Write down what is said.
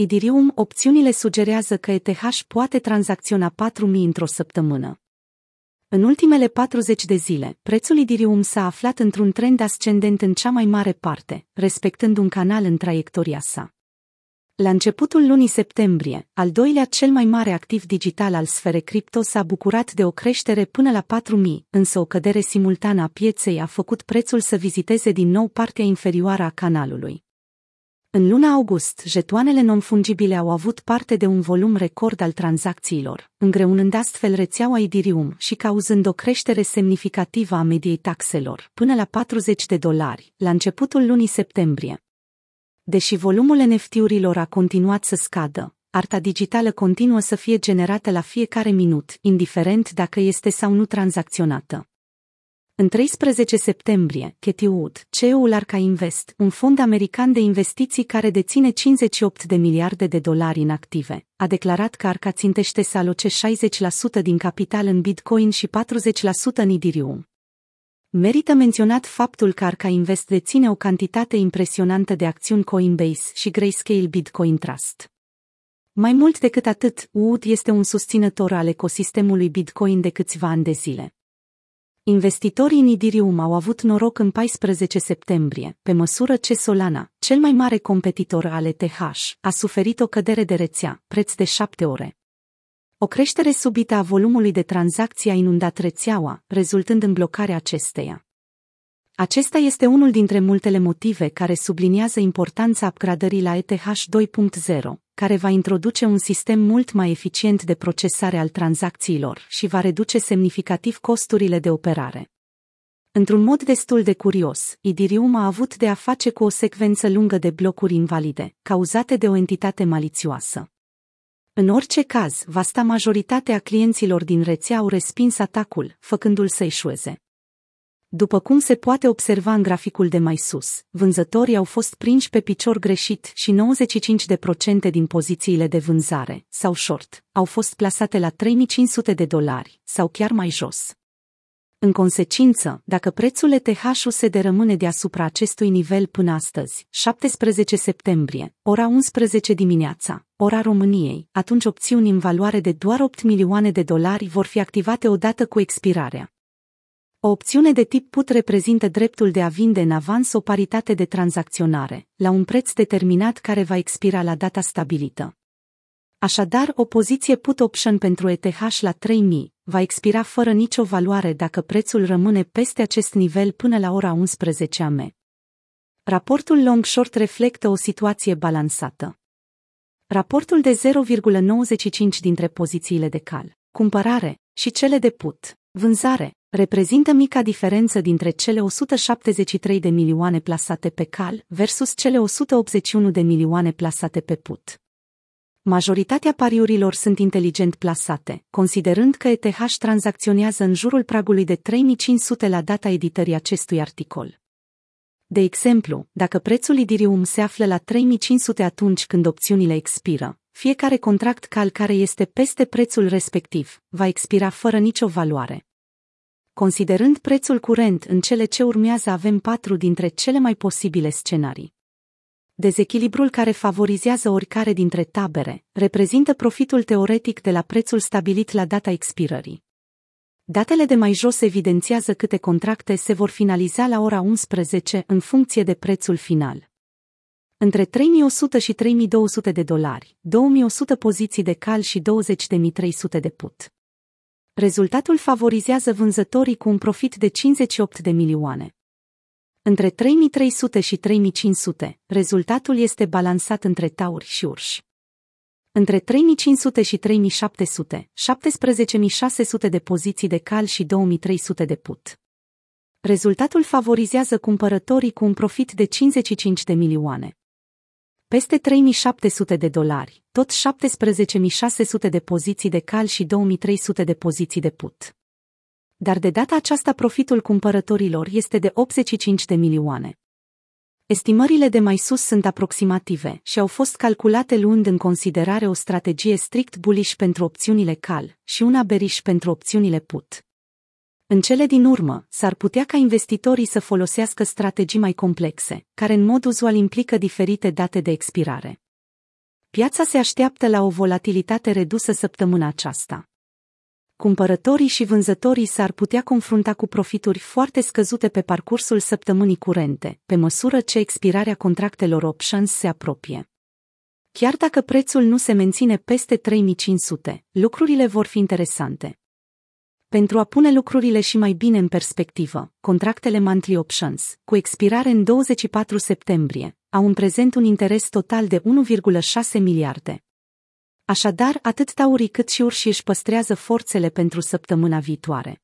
Idirium, opțiunile sugerează că ETH poate tranzacționa 4.000 într-o săptămână. În ultimele 40 de zile, prețul Idirium s-a aflat într-un trend ascendent în cea mai mare parte, respectând un canal în traiectoria sa. La începutul lunii septembrie, al doilea cel mai mare activ digital al sferei cripto s-a bucurat de o creștere până la 4.000, însă o cădere simultană a pieței a făcut prețul să viziteze din nou partea inferioară a canalului. În luna august, jetoanele non-fungibile au avut parte de un volum record al tranzacțiilor, îngreunând astfel rețeaua Idirium și cauzând o creștere semnificativă a mediei taxelor, până la 40 de dolari, la începutul lunii septembrie. Deși volumul NFT-urilor a continuat să scadă, arta digitală continuă să fie generată la fiecare minut, indiferent dacă este sau nu tranzacționată. În 13 septembrie, Katie Wood, CEO-ul Arca Invest, un fond american de investiții care deține 58 de miliarde de dolari în active, a declarat că Arca țintește să aloce 60% din capital în Bitcoin și 40% în Ethereum. Merită menționat faptul că Arca Invest deține o cantitate impresionantă de acțiuni Coinbase și Grayscale Bitcoin Trust. Mai mult decât atât, Wood este un susținător al ecosistemului Bitcoin de câțiva ani de zile. Investitorii în Ethereum au avut noroc în 14 septembrie, pe măsură ce Solana, cel mai mare competitor al ETH, a suferit o cădere de rețea, preț de 7 ore. O creștere subită a volumului de tranzacții a inundat rețeaua, rezultând în blocarea acesteia. Acesta este unul dintre multele motive care subliniază importanța upgradării la ETH 2.0, care va introduce un sistem mult mai eficient de procesare al tranzacțiilor și va reduce semnificativ costurile de operare. Într-un mod destul de curios, Idirium a avut de a face cu o secvență lungă de blocuri invalide, cauzate de o entitate malițioasă. În orice caz, vasta majoritate a clienților din rețea au respins atacul, făcându-l să eșueze. După cum se poate observa în graficul de mai sus, vânzătorii au fost prinși pe picior greșit și 95% din pozițiile de vânzare, sau short, au fost plasate la 3500 de dolari, sau chiar mai jos. În consecință, dacă prețul ETH-USD rămâne deasupra acestui nivel până astăzi, 17 septembrie, ora 11 dimineața, ora României, atunci opțiuni în valoare de doar 8 milioane de dolari vor fi activate odată cu expirarea. O opțiune de tip put reprezintă dreptul de a vinde în avans o paritate de tranzacționare, la un preț determinat care va expira la data stabilită. Așadar, o poziție put option pentru ETH la 3000 va expira fără nicio valoare dacă prețul rămâne peste acest nivel până la ora 11 am. Raportul long short reflectă o situație balansată. Raportul de 0,95 dintre pozițiile de cal, cumpărare și cele de put, vânzare, reprezintă mica diferență dintre cele 173 de milioane plasate pe cal versus cele 181 de milioane plasate pe put. Majoritatea pariurilor sunt inteligent plasate, considerând că ETH tranzacționează în jurul pragului de 3500 la data editării acestui articol. De exemplu, dacă prețul Idirium se află la 3500 atunci când opțiunile expiră, fiecare contract cal care este peste prețul respectiv va expira fără nicio valoare. Considerând prețul curent în cele ce urmează avem patru dintre cele mai posibile scenarii. Dezechilibrul care favorizează oricare dintre tabere reprezintă profitul teoretic de la prețul stabilit la data expirării. Datele de mai jos evidențiază câte contracte se vor finaliza la ora 11 în funcție de prețul final. Între 3100 și 3200 de dolari, 2100 poziții de cal și 20.300 de put. Rezultatul favorizează vânzătorii cu un profit de 58 de milioane. Între 3300 și 3500, rezultatul este balansat între tauri și urși. Între 3500 și 3700, 17600 de poziții de cal și 2300 de put. Rezultatul favorizează cumpărătorii cu un profit de 55 de milioane. Peste 3700 de dolari, tot 17600 de poziții de cal și 2300 de poziții de put dar de data aceasta profitul cumpărătorilor este de 85 de milioane. Estimările de mai sus sunt aproximative și au fost calculate luând în considerare o strategie strict bullish pentru opțiunile cal și una bearish pentru opțiunile put. În cele din urmă, s-ar putea ca investitorii să folosească strategii mai complexe, care în mod uzual implică diferite date de expirare. Piața se așteaptă la o volatilitate redusă săptămâna aceasta. Cumpărătorii și vânzătorii s-ar putea confrunta cu profituri foarte scăzute pe parcursul săptămânii curente, pe măsură ce expirarea contractelor options se apropie. Chiar dacă prețul nu se menține peste 3500, lucrurile vor fi interesante. Pentru a pune lucrurile și mai bine în perspectivă, contractele monthly options, cu expirare în 24 septembrie, au în prezent un interes total de 1,6 miliarde. Așadar, atât taurii cât și urșii își păstrează forțele pentru săptămâna viitoare.